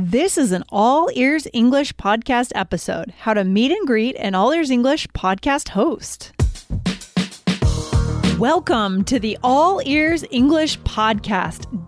This is an All Ears English podcast episode How to Meet and Greet an All Ears English podcast host. Welcome to the All Ears English podcast,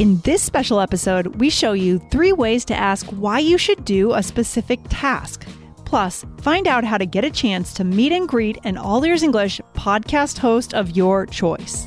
In this special episode, we show you three ways to ask why you should do a specific task. Plus, find out how to get a chance to meet and greet an All Ears English podcast host of your choice.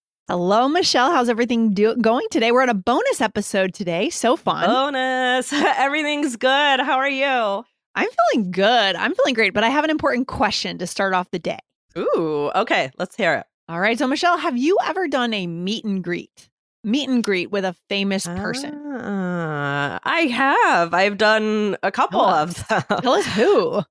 Hello, Michelle. How's everything do- going today? We're on a bonus episode today. So fun. Bonus. Everything's good. How are you? I'm feeling good. I'm feeling great, but I have an important question to start off the day. Ooh, okay. Let's hear it. All right. So, Michelle, have you ever done a meet and greet? Meet and greet with a famous person? Uh, I have. I've done a couple Tell of them. Tell us who.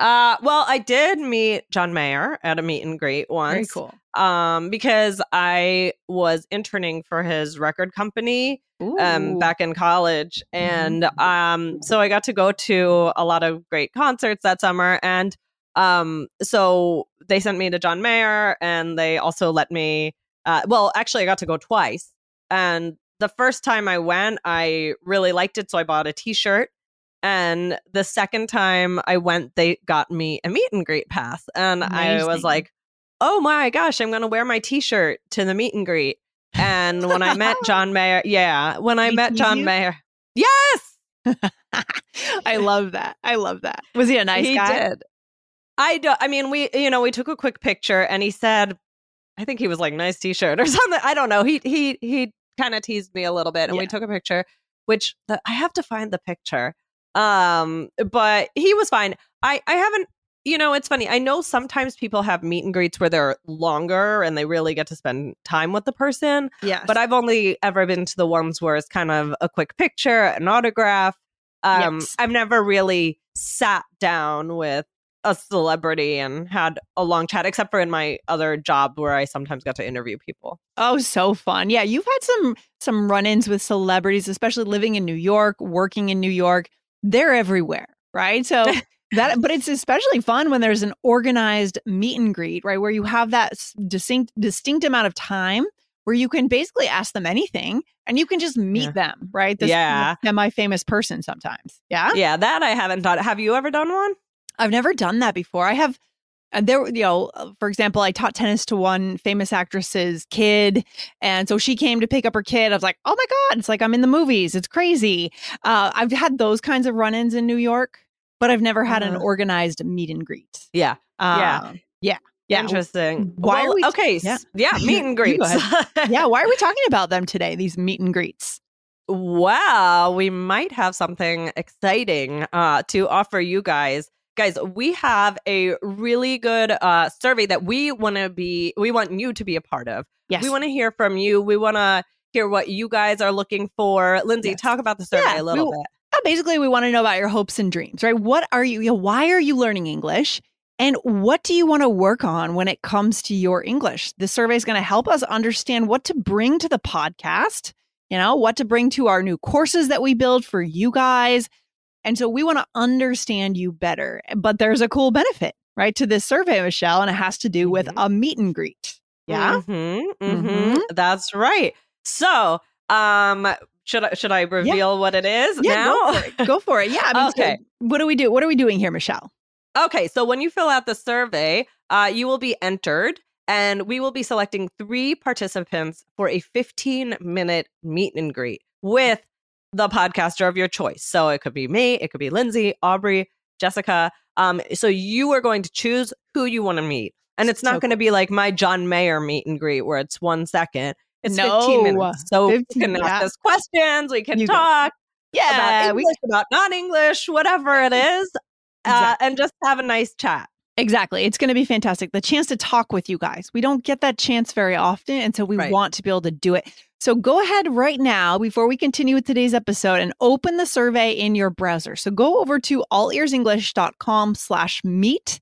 Uh, well, I did meet John Mayer at a meet and greet once. Very cool. Um, because I was interning for his record company um Ooh. Mm-hmm. back in college, and um, so I got to go to a lot of great concerts that summer, and um, so they sent me to John Mayer, and they also let me. Uh, well, actually, I got to go twice, and the first time I went, I really liked it, so I bought a T-shirt. And the second time I went, they got me a meet and greet pass, and I was like, "Oh my gosh, I'm going to wear my T-shirt to the meet and greet." And when I met John Mayer, yeah, when I Did met John you? Mayer, yes, I love that. I love that. Was he a nice he guy? did. I don't. I mean, we you know we took a quick picture, and he said, I think he was like, "Nice T-shirt" or something. I don't know. He he he kind of teased me a little bit, and we took a picture. Which the, I have to find the picture. Um, but he was fine. I I haven't. You know, it's funny. I know sometimes people have meet and greets where they're longer and they really get to spend time with the person. Yes. But I've only ever been to the ones where it's kind of a quick picture, an autograph. Um, Yes. I've never really sat down with a celebrity and had a long chat, except for in my other job where I sometimes got to interview people. Oh, so fun. Yeah, you've had some some run-ins with celebrities, especially living in New York, working in New York. They're everywhere, right? So that but it's especially fun when there's an organized meet and greet, right? Where you have that distinct distinct amount of time where you can basically ask them anything and you can just meet Yeah. them, right? This Yeah. semi-famous person sometimes. Yeah. Yeah, that I haven't done. Have you ever done one? I've never done that before. I have and there, you know, uh, for example, I taught tennis to one famous actress's kid. And so she came to pick up her kid. I was like, oh my God, it's like I'm in the movies. It's crazy. Uh, I've had those kinds of run ins in New York, but I've never had an Uh-huh. organized meet and greet. Yeah. Yeah. Uh, Yeah. Yeah. Interesting. Why are Well, we- okay. yeah. Yeah. Meet and greets. Yeah. Why are we talking about them today, these meet and greets? Well, we might have something exciting uh, to offer you guys. Guys, we have a really good uh, survey that we want to be, we want you to be a part of. Yes. We want to hear from you. We want to hear what you guys are looking for. Lindsay, Yes. talk about the survey Yeah, a little we- bit. Basically we want to know about your hopes and dreams right what are you, you know, why are you learning english and what do you want to work on when it comes to your english this survey is going to help us understand what to bring to the podcast you know what to bring to our new courses that we build for you guys and so we want to understand you better but there's a cool benefit right to this survey michelle and it has to do with Mhm. a meet and greet yeah Mm-hmm, Mhm. That's right. So, um, should I should I reveal what it is yeah now? go for it go for it yeah I mean, so Okay. what do we do what are we doing here michelle Okay, so when you fill out the survey, uh, you will be entered, And we will be selecting three participants for a 15 minute meet and greet with the podcaster of your choice. So it could be me, it could be Lindsay, Aubrey, Jessica. Um, so you are going to choose who you want to meet. And it's not So going to be like my John Mayer meet and greet where it's one second. It's No, 15 minutes. So 15, we can yeah. ask us questions, we can You go. talk Yeah, about we English, about non English, whatever it is, uh, Exactly. and just have a nice chat. Exactly. It's going to be fantastic. The chance to talk with you guys. We don't get that chance very often. And so we Right. want to be able to do it. So go ahead right now before we continue with today's episode and open the survey in your browser. So go over to allearsenglish.com slash meet.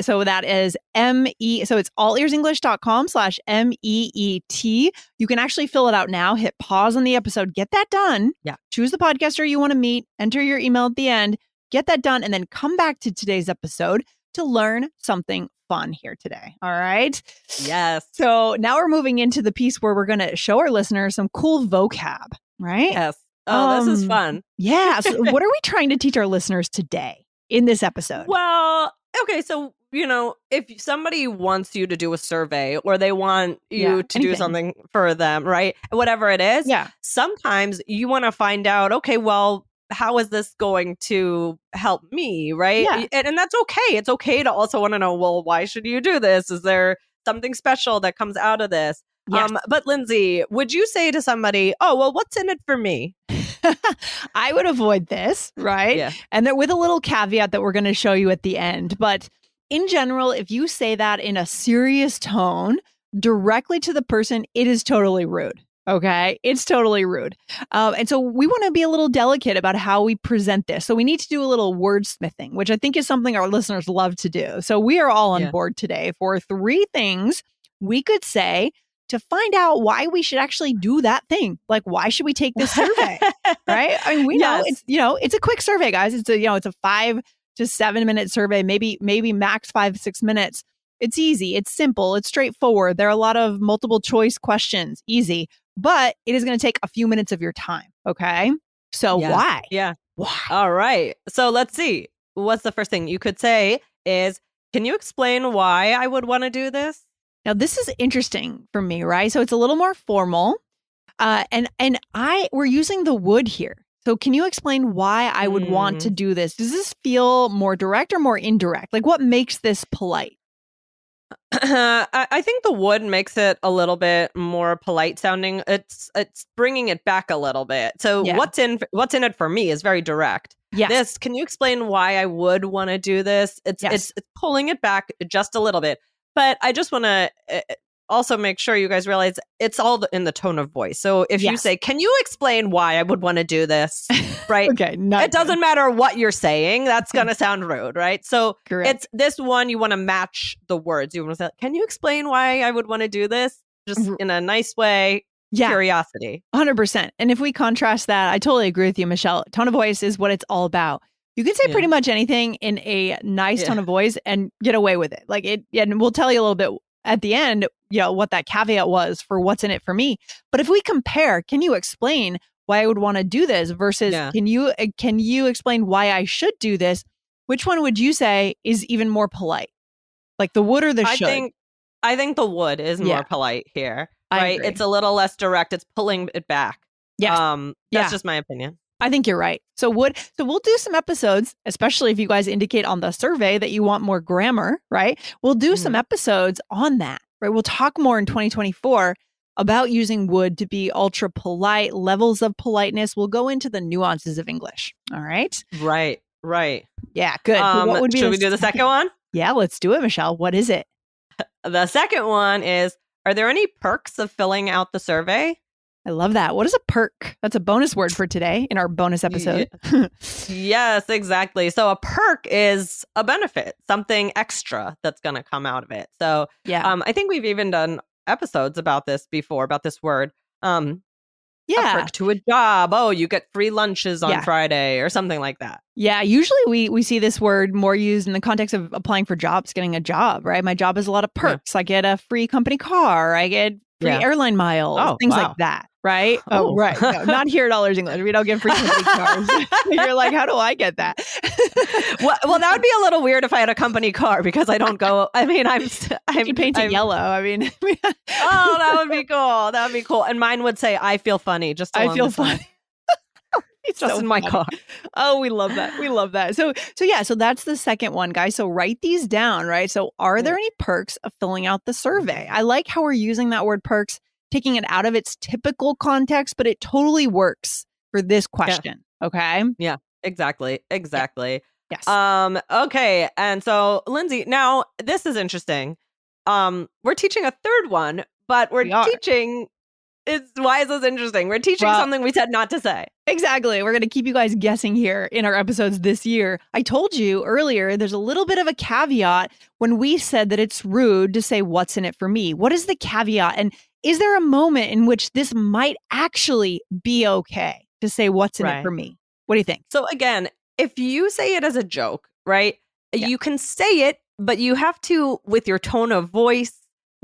So that is M E. So it's allearsenglish.com slash M E E T. You can actually fill it out now. Hit pause on the episode. Get that done. Yeah. Choose the podcaster you want to meet. Enter your email at the end. Get that done. And then come back to today's episode to learn something fun here today. All right. Yes. So now we're moving into the piece where we're going to show our listeners some cool vocab, right? Yes. Oh, this is Um, fun. Yeah. So what are we trying to teach our listeners today in this episode? Well, okay, so you know, if somebody wants you to do a survey or they want you Yeah, to do something for them, right? Whatever it is, yeah. sometimes you want to find out, okay, well, how is this going to help me, right? Yeah. And, and that's okay. It's okay to also want to know, well, why should you do this? Is there something special that comes out of this? Yes. Um, but Lindsay, would you say to somebody, "Oh, well, what's in it for me?" I would avoid this, right? Yeah. And then with a little caveat that we're going to show you at the end. But in general, if you say that in a serious tone directly to the person, it is totally rude. Okay. It's totally rude. Um, and so we want to be a little delicate about how we present this. So we need to do a little wordsmithing, which I think is something our listeners love to do. So we are all on Yeah. board today for three things we could say to find out why we should actually do that thing. Like, why should we take this survey? right? I mean, we know it's you know it's a quick survey, guys. It's a you know it's a five to seven minute survey, maybe maybe max five six minutes. It's easy. It's simple. It's straightforward. There are a lot of multiple choice questions. Easy, but it is going to take a few minutes of your time. Okay, so Yes. why? Yeah. Why? All right. So let's see. What's the first thing you could say is, can you explain why I would want to do this? Now this is interesting for me, right? So it's a little more formal, uh, and and I we're using the would here. So can you explain why I would want to do this? Does this feel more direct or more indirect? Like what makes this polite? I, I think the would makes it a little bit more polite sounding. It's it's bringing it back a little bit. So Yeah. what's in what's in it for me is very direct. Yes. This can you explain why I would want to do this? It's Yes. it's it's pulling it back just a little bit. But I just want to uh, also make sure you guys realize it's all in the tone of voice. So if you say, "Can you explain why I would want to do this?" right? okay. It doesn't matter what you're saying. That's going to sound rude, right? So Correct. it's this one you want to match the words. You want to say, "Can you explain why I would want to do this?" Just in a nice way, yeah, curiosity. hundred percent. And if we contrast that, I totally agree with you, Michelle. Tone of voice is what it's all about. You can say Yeah. pretty much anything in a nice Yeah. tone of voice and get away with it. Like it, and we'll tell you a little bit at the end, you know, what that caveat was for what's in it for me. But if we compare, can you explain why I would want to do this versus Yeah. can you uh, can you explain why I should do this? Which one would you say is even more polite? Like the would or the I should? think I think the would is more Yeah. polite here, right? It's a little less direct. It's pulling it back. Yes. Um, that's Yeah. just my opinion. I think you're right. So would so we'll do some episodes, especially if you guys indicate on the survey that you want more grammar, right? We'll do some episodes on that, right? We'll talk more in 2024 about using would to be ultra polite, levels of politeness. We'll go into the nuances of English. All right. Right. Right. Yeah, good. Um, what would be should we do the second one? Yeah, let's do it, Michelle. What is it? The second one is: Are there any perks of filling out the survey? I love that. What is a perk? That's a bonus word for today in our bonus episode. Yes, exactly. So a perk is a benefit, something extra that's going to come out of it. So yeah. um, I think we've even done episodes about this before, about this word. Um, a yeah. perk to a job. Oh, you get free lunches on Yeah. Friday or something like that. Yeah, usually we we see this word more used in the context of applying for jobs, getting a job, right? My job has a lot of Yeah. perks. I get a free company car, I get free Yeah. airline miles, Oh, things wow. like that, right? Oh, Oh. right. No, not here at All Ears English. We don't give free company cars. You're like, how do I get that? well, well, that would be a little weird if I had a company car because I don't go. I mean, I'm. I'm you paint it yellow. I mean, Oh, that would be cool. That would be cool. And mine would say, "I feel funny." Just I feel funny. It's Just so in my funny. car. Oh, we love that. We love that. So, so yeah, so that's the second one, guys. So write these down, right? So, are there any perks of filling out the survey? I like how we're using that word perks, taking it out of its typical context, but it totally works for this question. Okay. Yeah, exactly. Exactly. Yes. Um. Okay. And so, Lindsay, now this is interesting. Um, we're teaching a third one, but we're We teaching. It's why is this interesting? We're teaching Well- something we said not to say. Exactly. We're going to keep you guys guessing here in our episodes this year. I told you earlier, there's a little bit of a caveat when we said that it's rude to say, What's in it for me? What is the caveat? And is there a moment in which this might actually be okay to say, What's in it for me? What do you think? So again, if you say it as a joke, right? Yeah. You can say it, but you have to, with your tone of voice,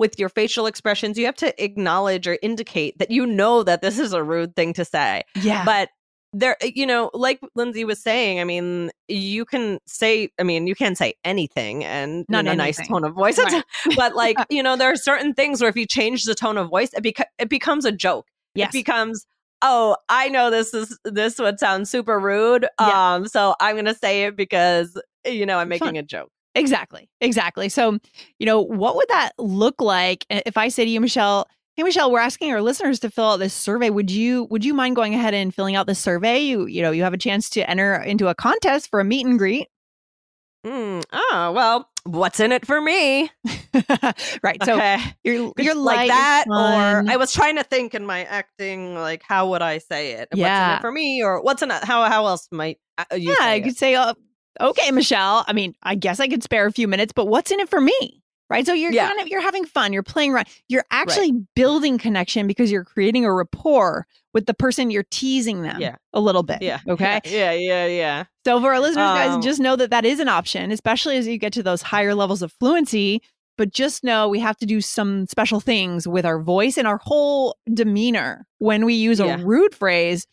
with your facial expressions, you have to acknowledge or indicate that you know that this is a rude thing to say. Yeah. But there, you know, like Lindsay was saying, I mean, you can say, I mean, you can say anything and Not in a nice tone of voice. Right. but like, you know, there are certain things where if you change the tone of voice, it, beca- it becomes a joke yes. it becomes oh i know this is this would sound super rude Yeah. um so i'm gonna say it because you know i'm It's fun. making a joke Exactly. Exactly. So, you know, what would that look like if I say to you, Michelle, hey Michelle, we're asking our listeners to fill out this survey. Would you would you mind going ahead and filling out this survey? You you know, you have a chance to enter into a contest for a meet and greet. Mm, oh well what's in it for me right. So okay you're you're like that or i was trying to think in my acting like how would i say it what's in Yeah. it for me or what's in it how how else might uh, you yeah, I could say, uh, okay, Michelle. I mean, I guess I could spare a few minutes, but what's in it for me? Right. So you're Yeah. kind of you're having fun. You're playing around. You're actually building connection because you're creating a rapport with the person you're teasing them Yeah. a little bit. yeah Okay. yeah yeah yeah So for our listeners, Um, guys, just know that that is an option, especially as you get to those higher levels of fluency. But just know we have to do some special things with our voice and our whole demeanor when we use Yeah. a rude phrase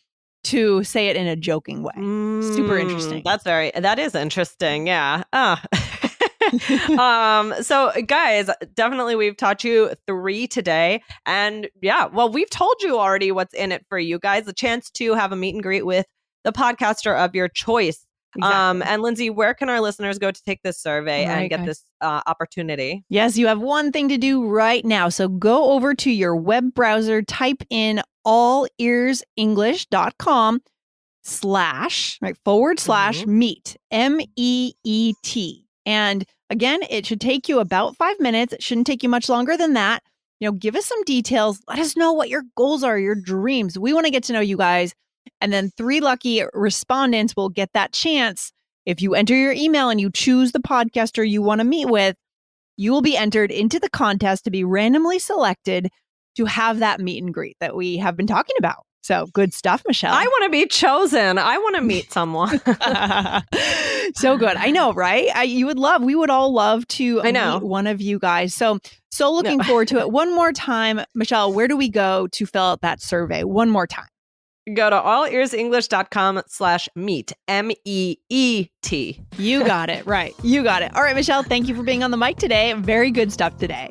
to say it in a joking way. Super Mm, interesting. That's very that is interesting. Yeah. Ah. um so guys definitely we've taught you three today and yeah well we've told you already what's in it for you guys a chance to have a meet and greet with the podcaster of your choice um and lindsay where can our listeners go to take this survey Right, and get guys. this uh, opportunity Yes, you have one thing to do right now. So go over to your web browser, type in allearsenglish.com slash, right, forward slash mm-hmm. meet, M E E T. And again, it should take you about five minutes. It shouldn't take you much longer than that. You know, give us some details. Let us know what your goals are, your dreams. We want to get to know you guys. And then three lucky respondents will get that chance. If you enter your email and you choose the podcaster you want to meet with, you will be entered into the contest to be randomly selected to have that meet and greet that we have been talking about. So good stuff, Michelle. i want to be chosen i want to meet someone so good. I know, right? I, you would love, we would all love to I know. meet one of you guys. So, so looking forward to it. One more time, Michelle, where do we go to fill out that survey? One more time. go to allearsenglish.com slash meet m-e-e-t You got it. Right. You got it. All right, Michelle, thank you for being on the mic today. Very good stuff today.